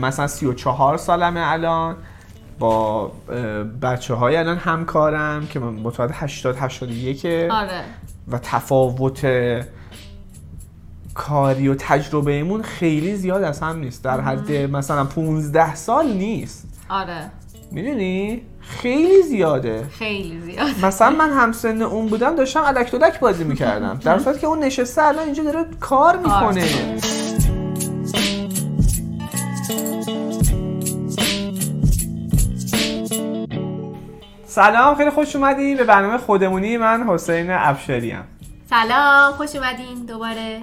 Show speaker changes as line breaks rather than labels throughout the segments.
مثلا 34 سالمه الان. با بچه های الان همکارم که من متولد 80 81
آره.
و تفاوت کاری و تجربه ایمون خیلی زیاد از هم نیست. در حد مثلا 15 سال نیست.
آره.
می‌دونی؟ خیلی زیاده.
خیلی زیاد.
مثلا من همسن اون بودم داشتم الک دلک بازی می‌کردم. در صورتی که اون نشسته الان اینجا داره کار می‌کنه. سلام خیلی خوش اومدین به برنامه خودمونی من حسین افشاری ام.
سلام خوش اومدین دوباره.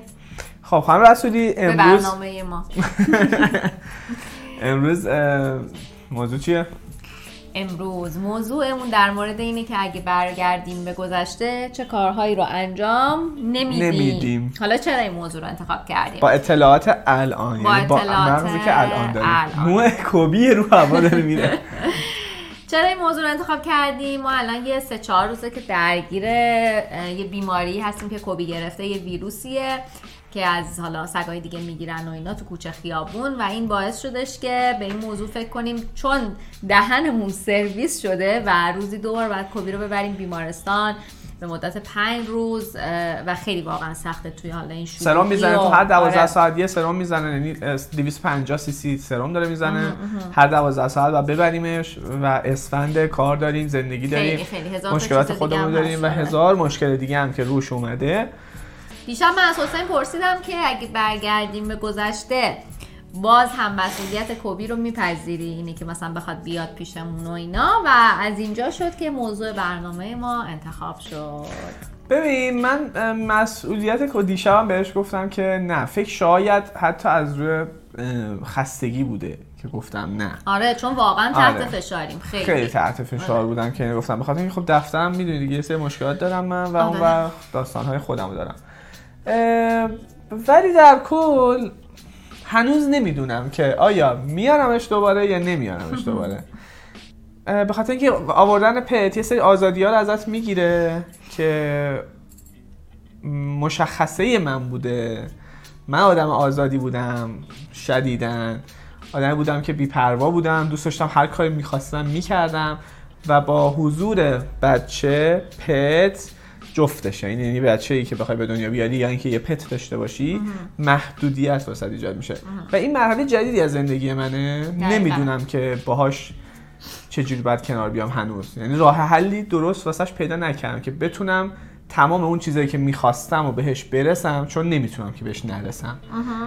خب خانم رسولی
به
امروز
برنامه ما.
امروز موضوع چیه؟
امروز موضوعمون در مورد اینه که اگه برگردیم به گذشته چه کارهایی رو انجام نمیدیم,
نمیدیم.
حالا چرا این موضوع رو انتخاب کردیم؟
با اطلاعات الان
با
یعنی با
اطلاعات
مغزی که الان داریم.
الان.
نوع کوبی رو هوا داره میره
چرا این موضوع رو انتخاب کردیم؟ ما الان یه سه چهار روزه که درگیر یه بیماری هستیم که کوبی گرفته یه ویروسیه که از حالا سگای دیگه می‌گیرن و اینا تو کوچه خیابون و این باعث شدش که به این موضوع فکر کنیم چون دهنمون سرویس شده و روزی دو بار باید کوبی رو ببریم بیمارستان به مدت پنج روز و خیلی واقعا سخته توی حالا این شوخی
سرم می‌زنه. تو هر 12
آره.
ساعت یه سرم می‌زنه یعنی اه، 250 سی سی سرم داره می‌زنه. هر 12 ساعت و ببریمش و اسفند کار داریم زندگی داریم
خیلی. خیلی
مشکلات خودمون داریم و
آره.
هزار مشکل دیگه هم که روش اومده.
دیشب من از حسین پرسیدم که اگه برگردیم به گذشته باز هم مسئولیت کوبی رو میپذیری. اینی که مثلا بخواد بیاد پیشمون و اینا. و از اینجا شد که موضوع برنامه ما انتخاب شد.
ببین من مسئولیت که دیشبم بهش گفتم که نه. فکر شاید حتی از روی خستگی بوده که گفتم نه.
آره چون واقعا تحت
آره.
فشاریم. خیلی,
خیلی تحت فشار بودم که گفتم. بخاطر اینکه خب دفترم می‌دونی دیگه یه سری مشکلات دارم من و اون
آره.
وقت داستانهای خودم دارم. ولی در کل هنوز نمی‌دونم که آیا میارمش دوباره یا نمیارمش دوباره. به خاطر اینکه آوردن پت یه سری آزادی ها رو ازت می‌گیره که مشخصه من بوده. من آدم آزادی بودم شدیدن آدمی بودم که بیپروا بودم دوست داشتم هر کاری می‌خواستم می‌کردم و با حضور بچه پت جفتشه. این یعنی بچه ای که بخوای به دنیا بیاری یا اینکه یه پت داشته باشی محدودیت واسه ایجاد میشه. و این مرحله جدیدی از زندگی منه. نمی‌دونم که باهاش چجوری باید کنار بیام هنوز. یعنی راه حلی درست واسش پیدا نکردم که بتونم تمام اون چیزایی که می‌خواستم و بهش برسم چون نمی‌تونم که بهش نرسم.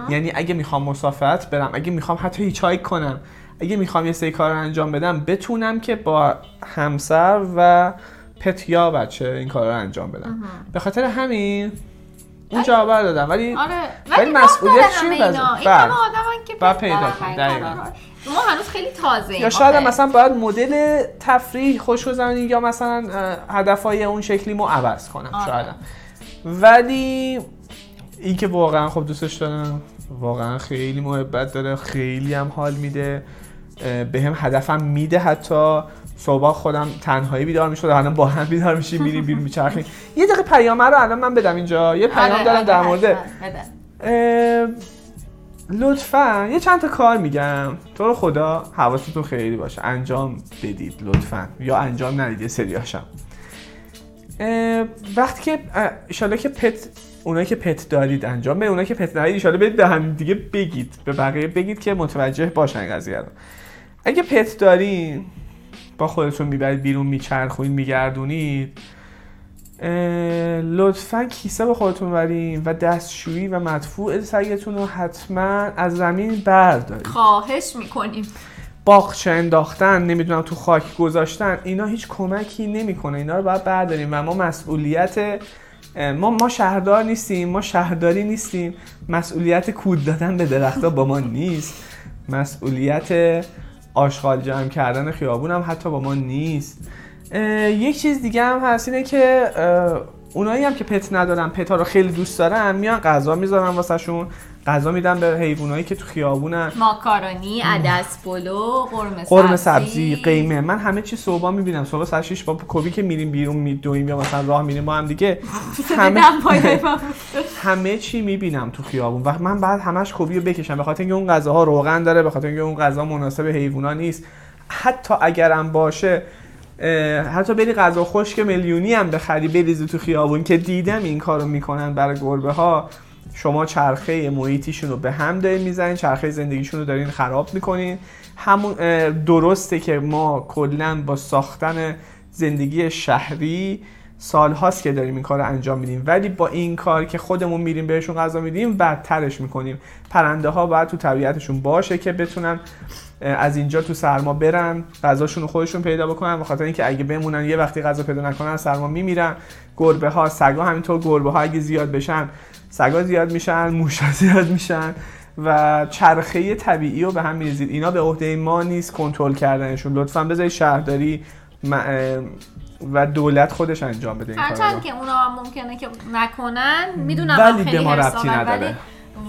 یعنی اگه می‌خوام مسافرت برم اگه می‌خوام حتی هیچ کنم اگه می‌خوام یه سری کار رو انجام بدم بتونم که با همسر و پت یا بچه این کار رو انجام بدم به خاطر همین اون جواب دادم ولی
آره
ولی
ولی
مسئولیت
اینا
بذار؟
این
بله.
همه آدم که
باید
پس
پیدا
دارن
کن.
این
دقیقاً.
کارا رو. ما هنوز خیلی تازه
یا شاید مثلا باید مدل تفریح خوش بزنی یا مثلا اه، هدفهای اون شکلی مو عوض کنم
آره.
شاید. ولی این که واقعا خب دوستش دارم واقعا خیلی محبت داره خیلی هم حال میده به هم هدفم میده حتی صبح خودم تنهایی بیدار می‌شد الان با هم بیدار میشیم میریم بیرون میچرخیم. یه دقیقه پیامه رو الان من بدم اینجا. یه پیام
آره،
دارم در مورد
بده.
اه، لطفا یه چند تا کار میگم. تو رو خدا حواستون خیلی باشه. انجام بدید لطفا. یا انجام ندید یه سریاشم وقتی که ایشالا که پت اونایی که پت دارید انجام به اونایی که پت ندارید ایشالا برید به هم دیگه بگید. به بقیه بگید که متوجه باشن قضیه رو. اگه پت دارین با خودتون می‌برید بیرون میچرخونید میگردونید. لطفا کیسه به خودتون ببرین و دستشویی و مدفوع سگتون رو حتما از زمین بردارید.
خواهش می‌کنیم.
باغچه انداختن نمی‌دونم تو خاک گذاشتن اینا هیچ کمکی نمی‌کنه. اینا رو باید برداریم و ما مسئولیت ما ما شهردار نیستیم ما شهرداری نیستیم. مسئولیت کود دادن به درختها با ما نیست. مسئولیت آشغال جمع کردن خیابون هم حتی با ما نیست. یک چیز دیگه هم هست اینه که اونایی هم که پت ندارن پتا رو خیلی دوست دارن میان غذا می‌ذارن واسهشون. غذا میدم به حیوانایی که تو خیابونن.
ماکارونی عدس پلو قرمه
قرمه سبزی قیمه. من همه چی صبح می‌بینم. صبح ساعت 6 با کوبی که میریم بیرون میدویم یا مثلا راه میریم با هم دیگه. همه همه چی می‌بینم تو خیابون. و من بعد همش کوبی رو بکشم. به خاطر اینکه اون غذاها روغن داره به خاطر اینکه اون غذا مناسب حیوونا نیست. حتی اگرم باشه حتی بری غذا خشک میلیونی هم بخری بریزی تو خیابون که دیدم این کارو می‌کنن برای گربه ها شما چرخه محیطیشون رو به هم دارین می‌زنین چرخه زندگیشون رو دارین خراب می‌کنین. همون درسته که ما کلا با ساختن زندگی شهری سال هاست که داریم این کار رو انجام میدیم. ولی با این کار که خودمون میریم بهشون غذا میدیم بدترش می‌کنیم. پرنده ها باید تو طبیعتشون باشه که بتونن از اینجا تو سرما برن غذاشون خودشون پیدا بکنن. به خاطر اینکه اگه بمونن یه وقتی غذا پیدا نکنن سرما میمیرن. گربه ها سگا همینطور گربه ها اگه زیاد بشن سگا زیاد میشن موشا زیاد میشن و چرخه طبیعی رو به هم میریزید. اینا به عهده ما نیست کنترل کردنشون. لطفا بذارید شهرداری و دولت خودش انجام بده این
هرچند که اونا هم ممکنه که نکنن می‌دونم ولی به ما ربطی نداره.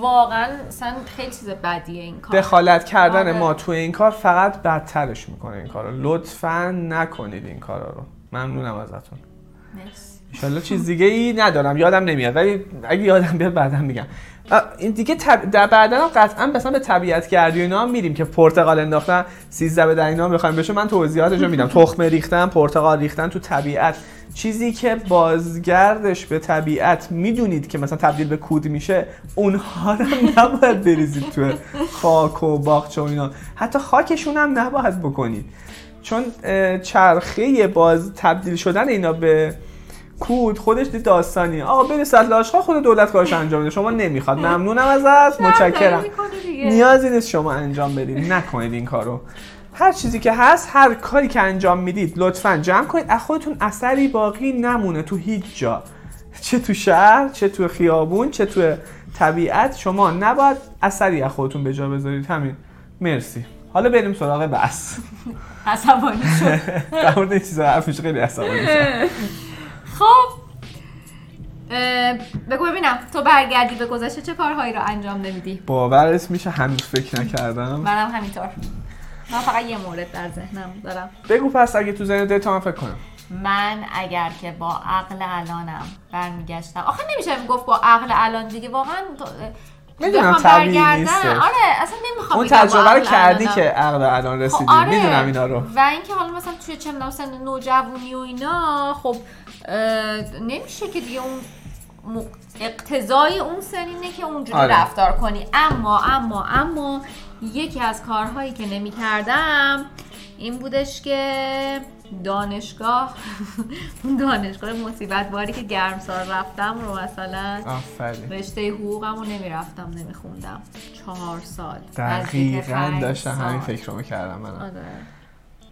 واقعا اصلا خیلی چیز بدیه این کار.
دخالت کردن آره. ما تو این کار فقط بدترش می‌کنه این کار رو لطفا نکنید این کار رو. ممنونم ازتون. مرسی. چیز دیگه ای ندارم. یادم نمیاد. ولی اگه یادم بیاد بعدا میگم. این دیگه طب... در بعدا قطعا مثلا به طبیعت گردی اینا هم میریم که پرتقال انداختن 13 به در اینا بخوایم بشه من توضیحاتش میدم. تخمه ریختن پرتقال ریختن تو طبیعت. چیزی که بازگردش به طبیعت می‌دونید که مثلا تبدیل به کود میشه اونها رو نباید بریزید تو خاک و باغچه و اینا. حتی خاکشون هم نباید بکنید. چون چرخه باز تبدیل شدن اینا به کود خودش دی داستانی. آقا بری سطل آشغال خود دولت کارش انجام میده شما نمی‌خواد. ممنونم ازت. متشکرم. نیازی نیست شما انجام بدید. نکنید این کارو. هر چیزی که هست هر کاری که انجام می‌دید لطفا جمع کنید. از خودتون اثری باقی نمونه تو هیچ جا. چه تو شهر چه تو خیابون چه تو طبیعت. شما نباید اثری از خودتون به جا بذارید. همین. مرسی. حالا بریم سراغ بس
عصبانی شد
در مورد چیزا حرفش خیلی عصبانی شد
خب بگو ببینم تو برگردی به گذشته چه کارهایی رو انجام نمیدی؟
باورت میشه هنوز فکر نکردم.
منم همینطور. من فقط یه مورد در ذهنم دارم.
بگو پس اگه تو ذهن تا من فکر کنم.
من اگر که با عقل الانم برمیگشتم. آخه نمیشه گفت با عقل الان دیگه واقعا
می‌دونم طبیعی نیست
آره اصلا نمی‌خوام
اون تجربه رو کردی که عقل الان خب رسیدی. آره. می‌دونم اینا رو.
و اینکه حالا مثلا توی چه سن نوجوانی و اینا خب نمیشه که دیگه اون اقتضای اون سن اینه که اونجوری آره. رفتار کنی. اما اما اما یکی از کارهایی که نمی کردم این بودش که دانشگاه. دانشگاه مصیبت باری که گرم سال رفتم رو مثلا رشته حقوقم رو نمی‌رفتم نمیخوندم. چهار سال.
دقیقا داشتم همین فکر رو می‌کردم من آره.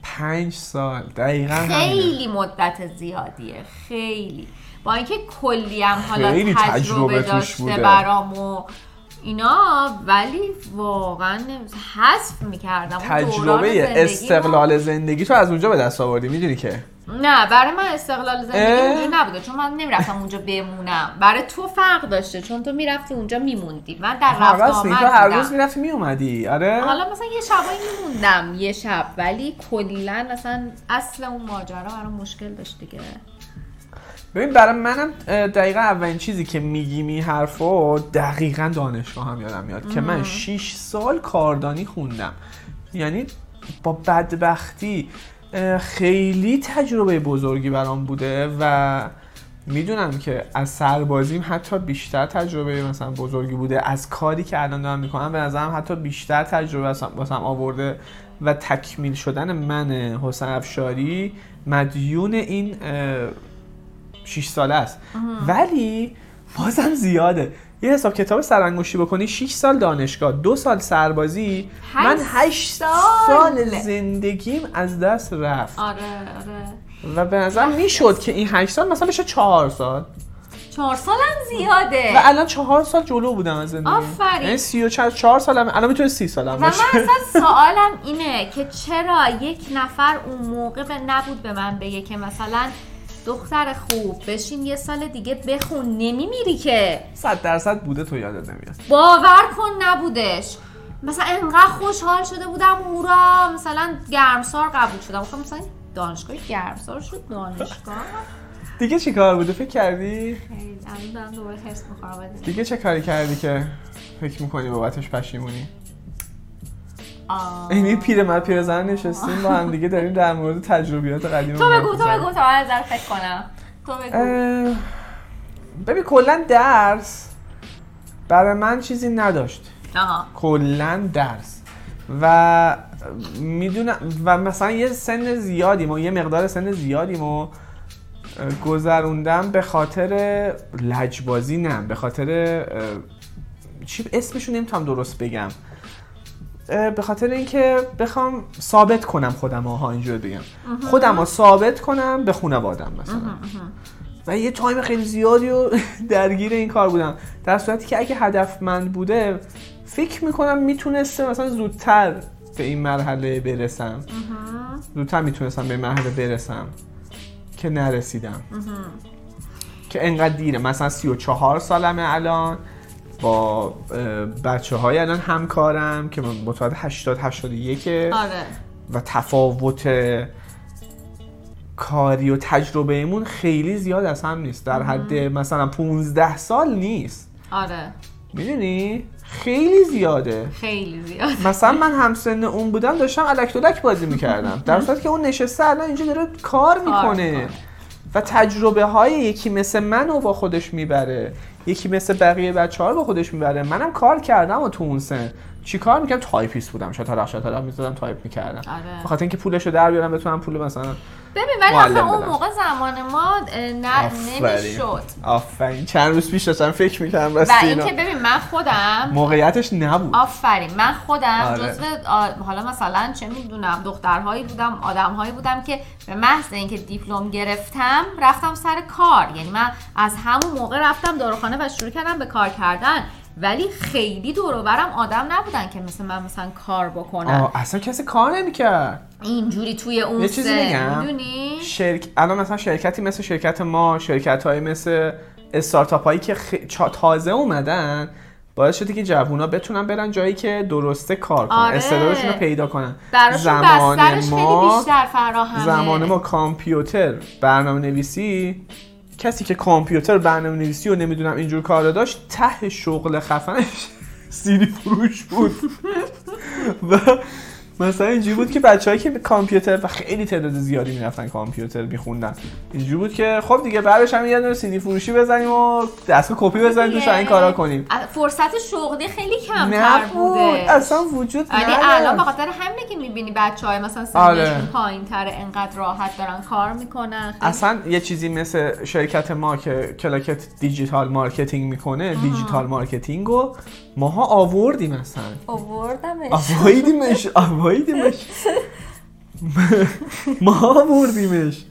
پنج سال. دقیقا
خیلی مدت زیادیه. خیلی. با اینکه کلی هم حالا تجربه, تجربه داشته برام و اینا ولی واقعا حذف می‌کردم.
تجربه استقلال زندگی تو از اونجا به دست آوردی می‌دونی که؟
نه برای من استقلال زندگی اونجا نبوده چون من نمی‌رفتم اونجا بمونم. برای تو فرق داشته چون تو می‌رفتی اونجا میموندی. من در رفت آمد تو
هر روز می‌رفتی میومدی آره.
حالا مثلا یه شبایی میموندم یه شب. ولی کلا مثلا اصل اون ماجرا برای مشکل داشت دیگه.
ببین برای منم دقیقا اولین چیزی که میگی می حرفو دقیقا دانشگاه هم یادم میاد که من 6 سال کاردانی خوندم. یعنی با بدبختی خیلی تجربه بزرگی برام بوده و می‌دونم که از سربازیم حتی بیشتر تجربه مثلا بزرگی بوده. از کاری که الان دارم می‌کنم به نظرم حتی بیشتر تجربه واسم آورده و تکمیل شدن من حسین افشاری مدیون این 6 ساله است. ولی بازم زیاده. یه حساب کتاب سرانگشتی بکنی 6 سال دانشگاه دو سال سربازی. من 8 سال. سال زندگیم از دست رفت.
آره آره.
و به نظر می‌شد که این 8 سال مثلا بشه 4 سال.
چهار سال هم زیاده.
و الان چهار سال جلو بودم از زندگی
آفرین.
یعنی سی و چهار, چهار سالم الان می‌تونه سی سالم
و من اصلا سوالم اینه که چرا یک نفر اون موقع به نبود به من بگه که مثلا دختر خوب بشین یه سال دیگه بخون. نمیمیری که.
صد درصد بوده تو یادت نمیاد.
باور کن نبودش. مثلا انقدر خوشحال شده بودم هورا مثلا گرمسار قبول شدم. خب مثلا دانشگاه گرمسار شد دانشگاه.
دیگه چی کار بوده؟ فکر کردی؟
خیلی. دارم دوباره حس
دیگه چه کاری کردی که فکر می‌کنی بابتش پشیمونی؟
آه.
این پیرمرد پیرزن نشستیم با هم دیگه داریم در مورد تجربیات قدیم
تو بگو تو بگو تا من ازت فکر کنم. تو بگو.
ببین کلا درس برای من چیزی نداشت. کلا درس. و می‌دونم و مثلا یه سن زیادیم و یه مقدار سن زیادیم و گذروندم به خاطر لجبازی نه به خاطر چی اسمشو نمی‌تونم درست بگم. به خاطر اینکه بخوام ثابت کنم خودم ها اینجور بگم. خودم رو ثابت کنم به خانوادم مثلا. و یه تایم خیلی زیادی و درگیر این کار بودم. در صورتی که اگه هدفمند بوده فکر می‌کنم می‌تونسته مثلا زودتر به این مرحله برسم. زودتر می‌تونستم به این مرحله برسم که نرسیدم. که انقدر دیره مثلا 34 سالمه الان. با بچه های الان همکارم که من متولد 80 81
آره.
و تفاوت کاری و تجربه ایمون خیلی زیاد از هم نیست. در حد مثلا 15 سال نیست.
آره.
می‌دونی؟ خیلی زیاده.
خیلی زیاد
مثلا من همسن اون بودم داشتم الک‌دولک بازی می‌کردم. در صورتی که اون نشسته الان اینجا داره کار می‌کنه.
می‌کنه.
و تجربه های یکی مثل منو با خودش می‌بره. یکی مثل بقیه بچه ها رو با خودش می‌بره. منم کار کردم و تو اون سن. چی کار می‌کردم؟ تایپیست بودم. شطرق شطرق می‌زدم تایپ می‌کردم.
آره.
به خاطر اینکه پولشو در بیارم بتونم پول مثلا
ببین ولی آخه اون. موقع زمان ما نه. نمی‌شد.
آفرین. چند روز پیش داشتم فکر می‌کردم
و اینکه ببین من خودم
موقعیتش نبود.
آفرین. من خودم
آره.
جزو حالا مثلا چه می‌دونم دخترهایی بودم آدمهایی بودم که به محض اینکه دیپلم گرفتم رفتم سر کار. یعنی من از همون موقع رفتم داروخانه و شروع کردم به کار کردن. ولی خیلی دور و برم آدم نبودن که مثل من مثلا کار بکنن.
آه، اصلا کسی کار نمی‌کرد.
اینجوری توی اون
یه چیزی شرک... الان مثلا شرکتی مثل شرکت ما شرکت های مثل استارتاپ هایی که خ... تازه اومدن باعث شده که جوونا بتونن برن جایی که درسته کار کنن
آره.
استعدادشون رو پیدا کنن.
براشون بسترش خیلی بیشتر فراهمه.
زمان ما کامپیوتر. برنامه نویسی کسی که کامپیوتر برنامه نویسی و نمی‌دونم اینجور کار رو داشت ته شغل خفنش سیدی فروش بود. و مثلا اینجوری بود که بچه‌هایی که کامپیوتر و خیلی تعداد زیادی می‌رفتن کامپیوتر میخوندن. اینجوری بود که خب دیگه بعدش هم یه دونه سیدی فروشی بزنیم و دستگاه کپی بزنیم توش این کارا کنیم.
فرصت شغلی خیلی کمتر
نبود.
بوده.
اصلا وجود
ولی
نداشت.
الان به خاطر همینه که می‌بینی بچه های مثلا
آره.
سنشون پایین تره انقدر راحت دارن کار می‌کنن
اصلا یه چیزی مثل شرکت ما که کلاکت digital marketing می‌کنه digital marketing رو ماها آوردیم اصلا.
اووردمش
آوایدیمش آوایدیمش. ما آوردیمش.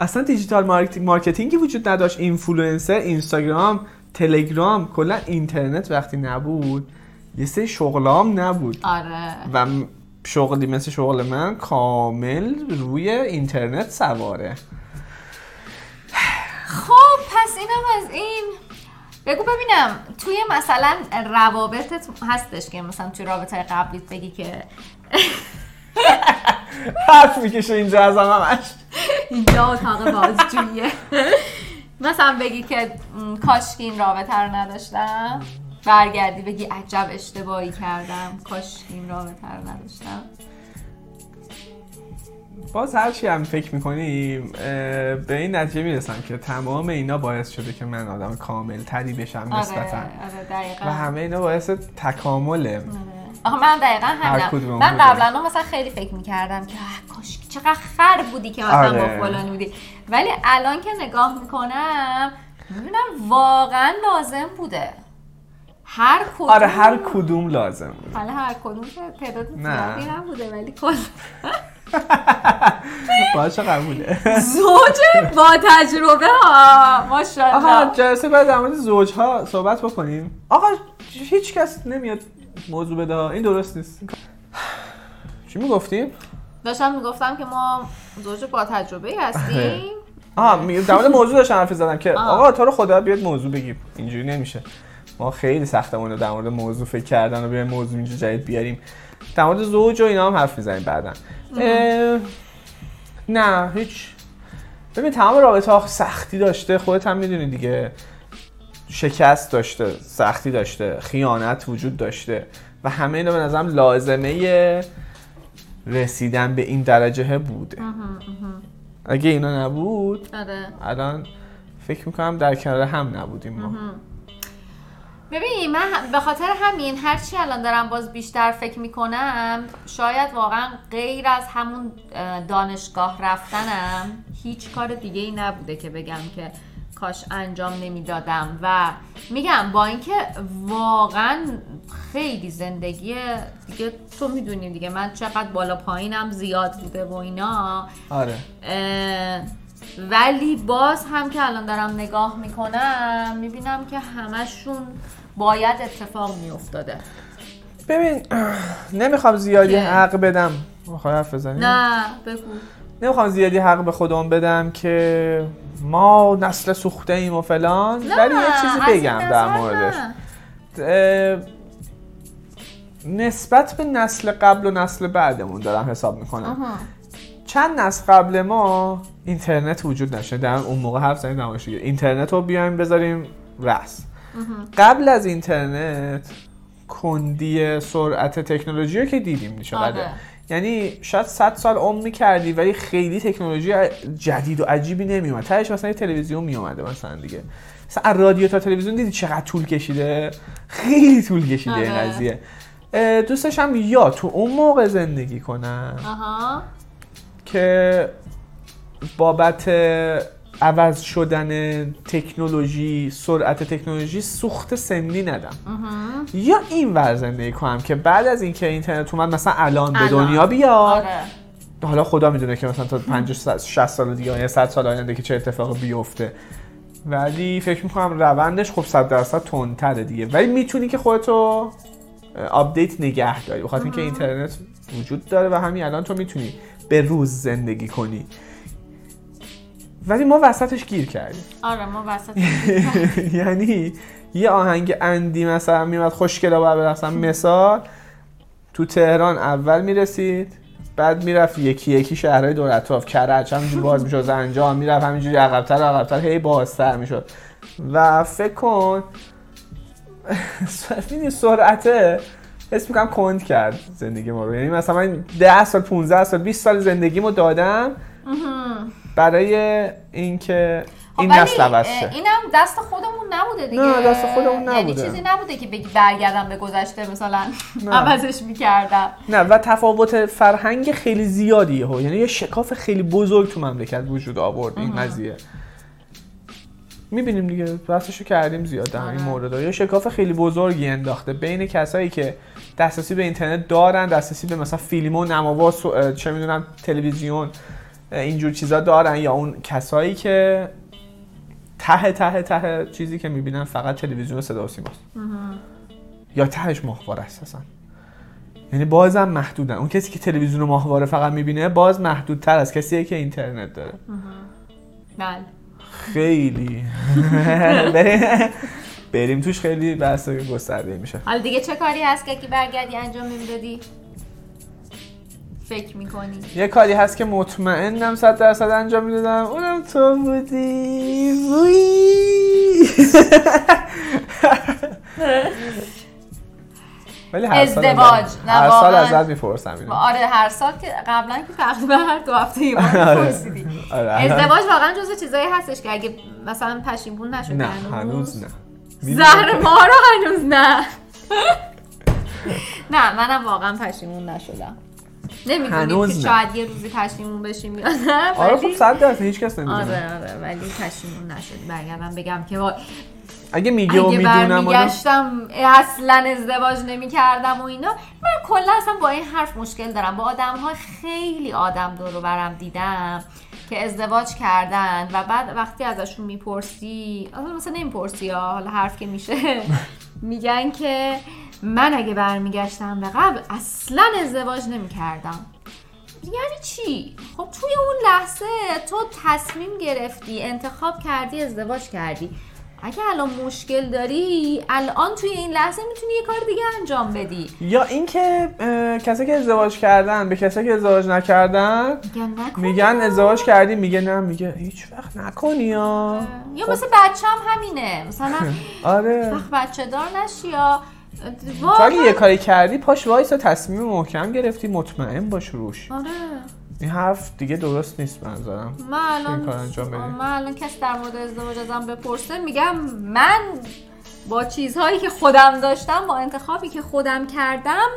اصلا digital marketing marketing ی وجود نداشت. اینفلوئنسر اینستاگرام تلگرام کلا اینترنت وقتی نبود یه سری شغلام نبود.
آره.
و شغلی مثل شغل من کامل روی اینترنت سواره.
خب پس اینم از این بگو ببینم توی مثلا روابطت هستش که مثلا توی رابطه قبلیت بگی که
حرف می‌کشه اینجا از همش.
اینجا اتاق بازجوییه. مثلا بگی که کاش که این رابطه رو نداشتم. برگردی بگی عجب اشتباهی کردم. کاش این رابطه رو نداشتم.
باز هرچی هم فکر می‌کنیم به این نتیجه می‌رسم که تمام اینا باعث شده که من آدم کامل تری بشم
آره
نسبتا
آره
و همه اینا باعث تکامله
آره. آخه من دقیقا همینم من
بوده.
قبلا مثلا خیلی فکر می‌کردم که کاش چقدر خر بودی که مثلا
آره.
با فلانی بودی ولی الان که نگاه می‌کنم می‌بینم واقعا لازم بوده هر کدوم
آره هر کدوم لازم بود
حالا هر کدوم که تعداد. زیادی نبوده ولی کل
باشه قبوله.
زوج با تجربه ها. ماشاءالله.
آقا جلسه بعد در مورد زوجها صحبت بکنیم. آقا هیچ کس نمیاد موضوع بده این درست نیست. چی می‌گفتیم؟
داشتم می‌گفتم که ما زوج با تجربه هستیم.
آها در مورد موضوع داشتم حرف زدم که. آقا تو رو خدا بیاد موضوع بگیم. اینجوری نمیشه. ما خیلی سختمون رو در مورد موضوع فکر کردن و بیایم موضوع اینجا جدید بیاریم. در مورد زوج و اینا هم حرف می‌زنیم بعدا. نه هیچ. ببین تمام رابطه ها سختی داشته. خودت هم می‌دونی دیگه. شکست داشته سختی داشته خیانت وجود داشته. و همه اینا به نظرم لازمه رسیدن به این درجه بوده. اگه اینا نبود
آره.
الان فکر می‌کنم در کنار هم نبودیم ما.
ببین من به خاطر همین هرچی الان دارم باز بیشتر فکر می‌کنم شاید واقعا غیر از همون اه، دانشگاه رفتنم هیچ کار دیگه ای نبوده که بگم که کاش انجام نمی‌دادم. و میگم با اینکه واقعا خیلی زندگی دیگه تو می‌دونی دیگه من چقدر بالا پایینم زیاد بوده و اینا.
آره.
ولی باز هم که الان دارم نگاه می‌کنم می‌بینم که همشون باید اتفاق میافتاده.
ببین نمی‌خوام زیادی حق بدم. می‌خوای حرف بزنی؟
نه بگو.
نمی‌خوام زیادی حق به خودم بدم که ما نسل سوخته ایم و فلان ولی یه چیزی بگم در موردش. نسبت به نسل قبل و نسل بعدمون دارم حساب می‌کنم.
آها.
چند نسل قبل ما اینترنت وجود نشه در اون موقع حرف زنیم نمایش دیگه. اینترنت رو بیایم بذاریم رس قبل از اینترنت کندی سرعت تکنولوژی رو که دیدیم چقدر
آره.
یعنی شاید 100 سال عمر می‌کردی ولی خیلی تکنولوژی جدید و عجیبی نمیومد تهش مثلا یه تلویزیون میومده مثلا دیگه. مثلا رادیو تا تلویزیون دیدی چقدر طول کشیده؟ خیلی طول کشیده این
آره.
قضیه. دوستش هم یا تو اون موقع زندگی کنم
آها.
که بابت عوض شدن تکنولوژی سرعت تکنولوژی سوخت سنی ندم. یا این ور زندگی کنم که بعد از اینکه اینترنت اومد مثلا الان به. دنیا بیاد.
آره.
حالا خدا می‌دونه که مثلا تا 50 60 سال دیگه یا 100 سال آینده که چه اتفاقی بیفته. ولی فکر می‌کنم روندش خب 100 درصد تندتره دیگه. ولی می‌تونی که خودتو update نگه داری. بخاطر اینکه اینترنت وجود داره و همین الان تو می‌تونی به روز زندگی کنی. ولی ما وسطش گیر کردیم.
آره ما وسط
یعنی یه آهنگ اندی مثلا میمد خوشگلا باید برسم مثال تو تهران اول می‌رسید بعد می‌رفت یکی یکی شهرهای دور اطراف کرج همینجوری باز می‌شد زنجان می‌رفت همینجوری عقبتر عقبتر. هی بازتر می‌شد. و فکر کن می‌دونی سرعته حس می‌کنم کند کرد زندگی ما رو. یعنی مثلا من 10 سال 15 سال 20 سال زندگیمو دادم. برای اینکه این
خب ولی،
نسل عوض شه.
اینم دست خودمون نبوده دیگه.
نه، دست خودمون
یعنی
نبوده.
چیزی نبوده که بگی برگردم به گذشته مثلا
نه.
عوضش می‌کردم.
نه و تفاوت فرهنگ خیلی زیادیه ها یعنی یه شکاف خیلی بزرگ تو مملکت وجود آورد این قضیه. می‌بینیم دیگه بحثشو کردیم زیاد در این
آره.
مورد. یه شکاف خیلی بزرگی انداخته بین کسایی که دسترسی به اینترنت دارن دسترسی به مثلا فیلم و نماوا چه می‌دونم تلویزیون اینجور چیزا دارن یا اون کسایی که ته ته ته چیزی که می‌بینن فقط تلویزیون صدا و سیماست یا تهش ماهواره است اصلا. یعنی بازم محدودن. اون کسی که تلویزیون و ماهواره فقط می‌بینه باز محدودتر از کسیه که اینترنت داره.
بله.
خیلی. بریم- توش خیلی بحث گسترده میشه.
حالا دیگه چه کاری هست که برگردی انجام نمی‌دادی فکر می‌کنی
یه کاری هست که مطمئنم صد درصد انجام می‌دادم اونم تو بودی وی ولی هر
ازدواج. نه،
هر سال. ازت می‌پرسم اینو
آره هر سال که قبلا که تقریبا هر دو هفته یه بار
آره.
می‌پرسیدی.
آره،
ازدواج واقعا جزو چیزایی هستش که اگه مثلا پشیمون نشدی
نه هنوز نه
زهر ما رو هنوز نه نه منم واقعا پشیمون نشدم نمی‌دونیم که. شاید یه روزی پشیمون بشیم یا نه
آره خب صد درصد هیچ کس نمی‌دونه.
آره آره ولی پشیمون نشد. برگردم بگم که وای
اگه میگه و
اگه
می‌دونم آدم
برمیگشتم اصلا ازدواج نمی کردم و اینا. من کلا اصلا با این حرف مشکل دارم. با آدم ها خیلی آدم دور و برم دیدم که ازدواج کردن و بعد وقتی ازشون می‌پرسی اصلا مثلا نمی‌پرسی ها حالا حرف که میشه. میگن که من اگه برمیگشتم به قبل اصلا ازدواج نمی کردم یعنی چی؟ خب توی اون لحظه تو تصمیم گرفتی انتخاب کردی ازدواج کردی. اگه الان مشکل داری الان توی این لحظه می‌تونی یه کار دیگه انجام بدی.
یا اینکه کسایی که ازدواج کردن به کسایی که ازدواج نکردن
میگن
ازدواج کردی میگه نه میگه هیچ وقت نکنی یا
یا مثل بچه هم همینه. مثلا
آره.
وقت بچه دار نشی یا
تو اگه یه کاری کردی پاش وایسا تصمیم محکم گرفتی مطمئن باش روش.
آره.
این حرف دیگه درست نیست به نظرم.
من الان
انجام.
من الان کسی در مورد ازدواج ازم بپرسه میگم من با چیزهایی که خودم داشتم با انتخابی که خودم کردم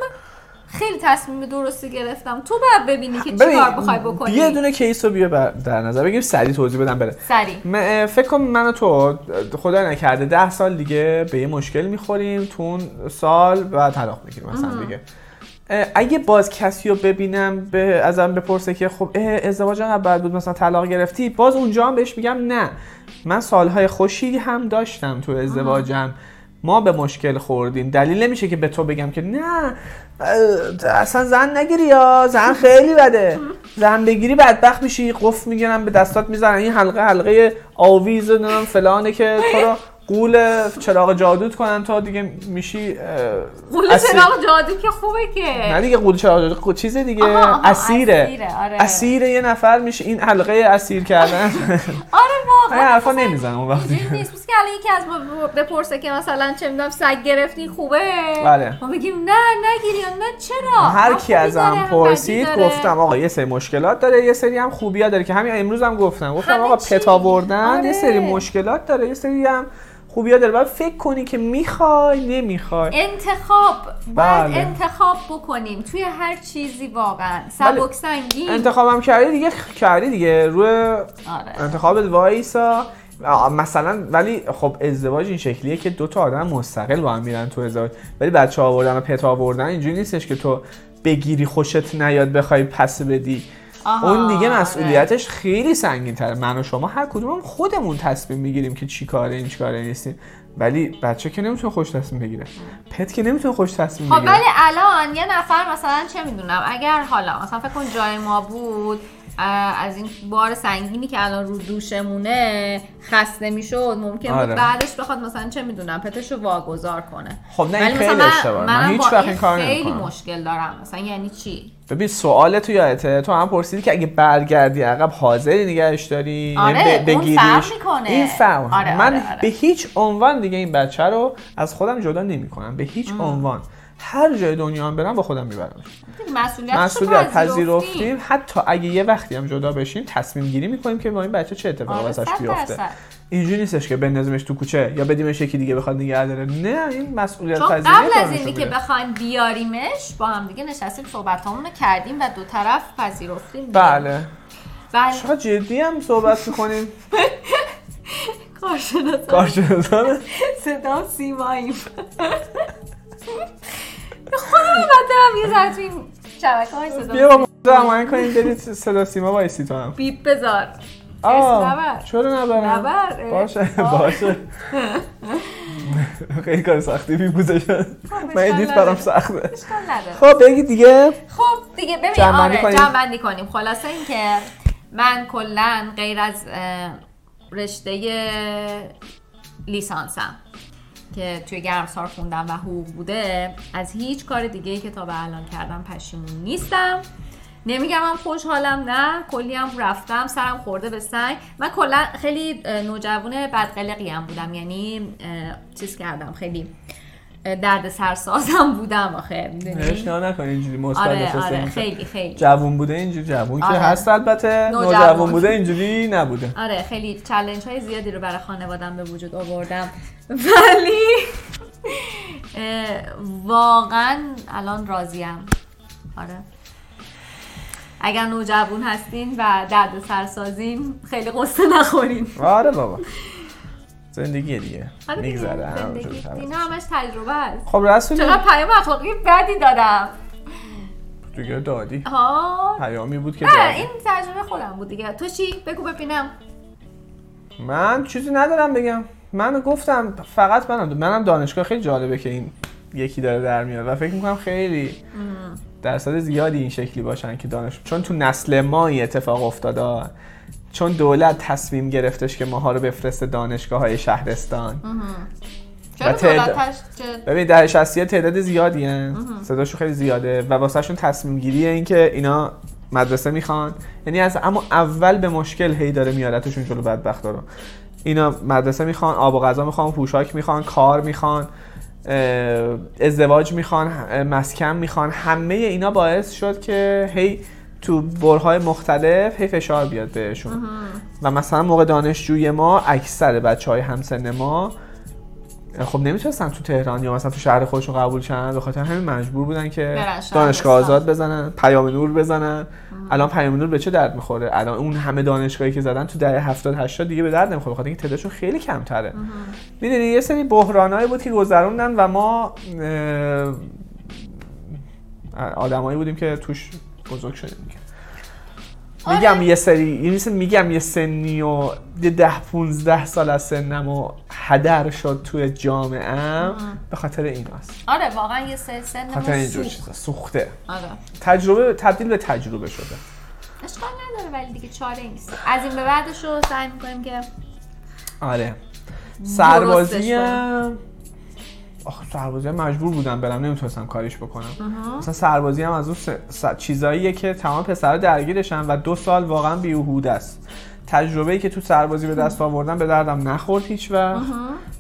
خیلی تصمیم درستی گرفتم. تو باید ببینی که چی کار بخوای بکنی.
یه دونه کیس رو بیا در نظر بگیر سریع توضیح بدم بره
سریع.
فکر کنم من و تو خدا نکرده ده سال دیگه به یه مشکل می‌خوریم تو اون سال و طلاق می‌گیریم مثلا دیگه. اگه باز کسی رو ببینم به ازم بپرسه که خب ازدواج بد بود مثلا طلاق گرفتی باز اونجا هم بهش میگم نه. من سالهای خوشی هم داشتم تو ازدواجم. ما به مشکل خوردیم. دلیل نمیشه که به تو بگم که نه اصلا زن نگیری یا زن خیلی بده. زن بگیری بدبخت میشی قف می‌گیرن به دستات می‌زنن. این حلقه حلقه آویز و فلانه که تو رو قول چراغ جادوت کنن تا دیگه میشی
قول
اسیر.
چراغ جادو که خوبه که
نه دیگه قول چراغ جادو چیز دیگه
آها، آها،
اسیره
اسیره، آره.
اسیر یه نفر میشه این حلقه اسیر کردن
آره واقعا
حرفا نمی‌زنم اون وقتی
نیست که الان یکی از ما بپرسه که مثلا چه می‌دونم سگ گرفتی خوبه
بله.
ما بگیم نه نگیری نه چرا
هر کی ازم پرسید. گفتم آقا یه سری مشکلات داره یه سری هم خوبیا داره که همین امروز هم گفتم گفتم آقا. پتا بردن
آره.
یه سری مشکلات داره یه سری هم خوبیا داره باید فکر کنی که می‌خوای نمی‌خوای.
انتخاب باید
بله.
انتخاب بکنیم. توی هر چیزی واقعا.
بله.
سبک سنگین
انتخابم کردی دیگه کردی دیگه. روی
آره.
انتخابت وایسا. مثلا ولی خب ازدواج این شکلیه که دو تا آدم مستقل با هم میرن تو ازدواج. ولی بچه آوردن و پتا آوردن اینجوری نیستش که تو بگیری خوشت نیاد بخوای پس بدی.
آها،
اون دیگه
آره.
مسئولیتش خیلی سنگین تره من و شما هر کدوم خودمون تصمیم می‌گیریم که چی کاره این چی کاره نیستیم. ولی بچه که نمی‌تونه خوش تصمیم بگیره. پت که نمی‌تونه خوش تصمیم
خب
بگیره.
ولی الان یه نفر مثلا چه می‌دونم اگر حالا مثلا فکر کن جای ما بود از این بار سنگینی که الان رو دوشمونه خسته می‌شد ممکن بود
آره.
بعدش بخواد مثلا چه می‌دونم پتشو واگذار کنه.
خب نه این خیلی اشتباهه من
منم
هیچ وقت این کار
خیلی مشکل دارم. مثلا یعنی چی؟
ببین سوال تو یادته تو هم پرسیدی که اگه برگردی عقب حاضری نگهش داری؟
آره،
یعنی ب-
اون
بگیریش؟
می‌کنه.
این فرق
آره،
من
آره، آره.
به هیچ عنوان دیگه این بچه رو از خودم جدا نمی‌کنم. به هیچ عنوان. هر جای دنیا هم برم با خودم می‌برم
مسئولیت
مسئولیت پذیرفتیم. حتی اگه یه وقتی هم جدا بشیم تصمیم گیری می‌کنیم که با این بچه چه اتفاقی
آره،
واسش بیفته. اینجوری نیستش که بندازیمش تو کوچه یا بدیمش یکی دیگه بخواد نگه داره. نه این مسئولیت
چون
پذیری
قبل از اینی. که بخوایم بیاریمش با هم دیگه نشستیم صحبتامون رو کردیم و دو طرف پذیرفتیم.
بله.
بله.
چقدر جدی هم صحبت می‌کنیم
کارشناسان.
کارشناسان؟
صدا سیماییم. خودم هم یه ذره تو این شبکه های صدا
بیا با هماهنگ کنیم برید صدا سیما وایسی تو هم.
بیپ بذار.
آه. چرا نبرم
نبر.
باشه. باشه. خیلی کار سختی بی گذاشتن من
اشکال
ادیت برام. سخته.
اشکال نداره.
خب بگی دیگه.
خب دیگه ببین آره
کنیم.
جمع‌بندی کنیم. خلاصه این که من کلا غیر از رشته لیسانسم. که توی گرمسار خوندم و حقوق بوده از هیچ کار دیگه که تا به الان کردم پشیمون نیستم. نمیگم هم خوشحالم نه کلی هم رفتم سرم خورده به سنگ. من کلا خیلی نوجوان بدقلقی هم بودم یعنی چیز کردم خیلی درد سرسازم بودم آخه؟
اشتباه نکن اینجوری مثبت
آره. آره. خیلی خیلی.
جوون بوده اینجوری جوون که
آره.
هست البته
نوجوان.
نوجوون بوده اینجوری نبوده.
آره خیلی چلنج های زیادی رو برای خانوادم به وجود آوردم. ولی واقعا الان راضیم. آره. اگر نوجوان هستین و درد سرسازین خیلی قصه نخورین.
آره بابا. زندگی دیگه. میگذره
اینا همش تجربه است.
خب رسولی؟
چقدر پیام اخلاقی بدی دادم؟
دیگه دادی.
ها؟
پیامی بود که
نه
دادی.
این تجربه خودم بود دیگه. تو چی؟ بگو ببینم.
من چیزی ندارم بگم. من گفتم فقط منم منم دانشگاه خیلی جالبه که این یکی داره در میاد و فکر می‌کنم خیلی درصد زیادی این شکلی باشن که دانش چون تو نسل ما این اتفاق افتاده چون دولت تصمیم گرفتش که ماها رو بفرسته دانشگاه های شهرستان
چرا
تعداد-
چه-
ببین در شخصی تعداد زیادی هن. صداشون خیلی زیاده و واسهشون تصمیم گیریه این که اینا مدرسه می‌خوان. یعنی از اما اول به مشکل هی داره میارتشون جلو بدبختا رو. اینا مدرسه می‌خوان آب و غذا می‌خوان پوشاک می‌خوان کار می‌خوان ازدواج می‌خوان مسکن می‌خوان. همه اینا باعث شد که هی تو برهای مختلف هی فشار بیاد بهشون. و مثلا موقع دانشجوی ما اکثر بچه های همسن ما خب نمی‌تونستن تو تهران یا مثلا تو شهر خودشون قبول شن به خاطر همین مجبور بودن که. دانشگاه آزاد بزنن پیام نور بزنن. الان پیام نور به چه درد می‌خوره؟ الان اون همه دانشگاهی که زدن تو دهه 70 80 دیگه به درد نمی‌خوره بخاطر اینکه تعدادشون خیلی کمتره. می‌دونی یه سری بحرانایی بود که گذروندن و ما آدمایی بودیم که توش بزرگ شدیم دیگه
آره.
میگم یه سری مثل میگم یه سنی و یه ده 15 سال از سنم و هدر شد توی جامعه. به خاطر ایناست
آره واقعا یه سن سن
خاطر اینجور. چیزا سوخته.
آره.
تجربه تبدیل به تجربه شده.
اشکال نداره ولی دیگه چاره نیست. از این به بعدش رو سعی می‌کنیم که
آره. سربازی هم سربازی هم مجبور بودم برم نمی‌تونستم کاریش بکنم. مثلا سربازی هم از اون س- س- چیزاییه که تمام پسرها درگیرشن و دو سال واقعا بیهوده است. تجربه ای که تو سربازی به دست آوردن به دردم نخورد هیچ وقت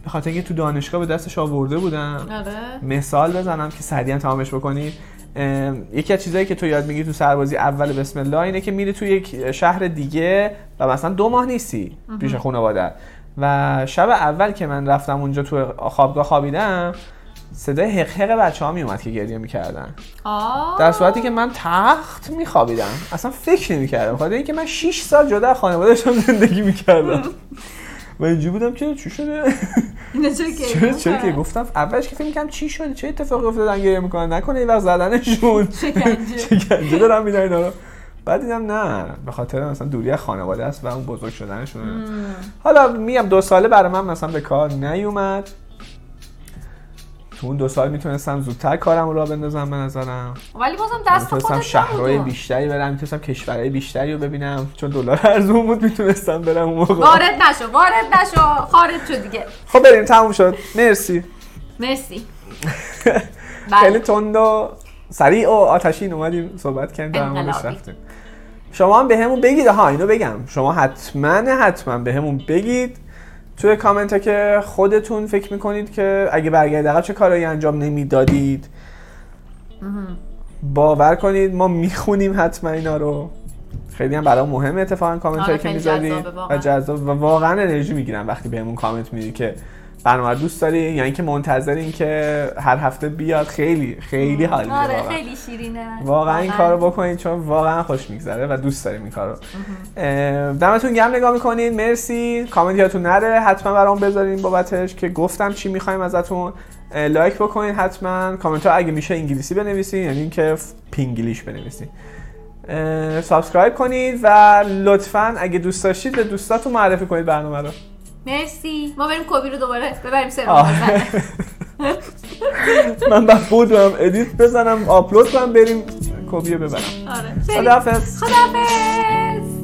به خاطر اینکه تو دانشگاه به دستش آورده بودم.
آره.
مثال بزنم که سریعا تمامش بکنید. یکی از چیزایی که تو یاد می‌گیری تو سربازی اول بسم الله اینه که میری تو یک شهر دیگه و مثلا دو ماه نیستی پیش خانواده. و شب اول که من رفتم اونجا تو خوابگاه خوابیدم صدای حق حق بچه ها میومد که گریه می‌کردن. در صورتی که من تخت میخوابیدم. اصلا فکر نمی‌کردم. بخاطر اینکه من 6 سال جدا از خانواده داشتم زندگی می‌کردم. و اینجوری بودم که چی شده؟
چرا
چرا
که
گفتم اولش که فکر می‌کردم چی شده؟ چه اتفاقی افتادن گریه می‌کنن؟ نکنه این وقت زدنشون.
شکنجه.
دارم میدن اینا رو. بعد دیدم نه به خاطر مثلا دوری از خانواده است و اون بزرگ شدنشون حالا میگم دو ساله برای من مثلا به کار نیومد. تو اون دو سال می‌تونستم زودتر کارم رو را بندازم به نظرم.
ولی بازم دست
می‌تونستم شهرهای. بیشتری برم می‌تونستم کشورهای بیشتری رو ببینم. چون دلار ارزون بود می‌تونستم برم اون موقع.
وارد نشو وارد نشو خارج شو دیگه.
خب بریم تموم شد. مرسی.
مرسی.
خیلی تند و سریع و آتشین اومدیم صحبت کردیم در موردش. رفتیم. شما هم به همون بگید. ها اینو بگم. شما حتما حتما به همون بگید. توی کامنت ها که خودتون فکر می‌کنید که اگه برگردید عقب چه کارایی انجام نمی‌دادید؟ باور کنید ما می‌خونیم حتما اینا رو. خیلی هم برای مهمه اتفاقا کامنت
آره،
هایی که می‌ذارید. و جذاب و واقعا انرژی می‌گیرم وقتی بهمون کامنت می‌دید که برنامه دوست داری یا اینکه منتظرین که هر هفته بیاد. خیلی خیلی حال میده
آره
واقعا.
خیلی شیرینه.
واقعا این کارو بکنید چون واقعا خوش میگذره و دوست داریم این کارو. دمتون گرم نگاه می‌کنید مرسی. کامنت یادتون نره. حتما برام بذارین بابتش که گفتم چی می‌خوایم ازتون. like بکنید حتما. کامنت ها اگه میشه انگلیسی بنویسین یعنی اینکه پینگلیش بنویسین. subscribe کنید و لطفا اگه دوست داشتید به دوستاتون معرفی کنید برنامه رو.
مرسی. ما بریم کوبی رو دوباره. ببریم سر
آه. من بعد بودم edit بزنم. آپلود کنم بریم کپی ببرم.
آره.
خداحافظ.
خداحافظ.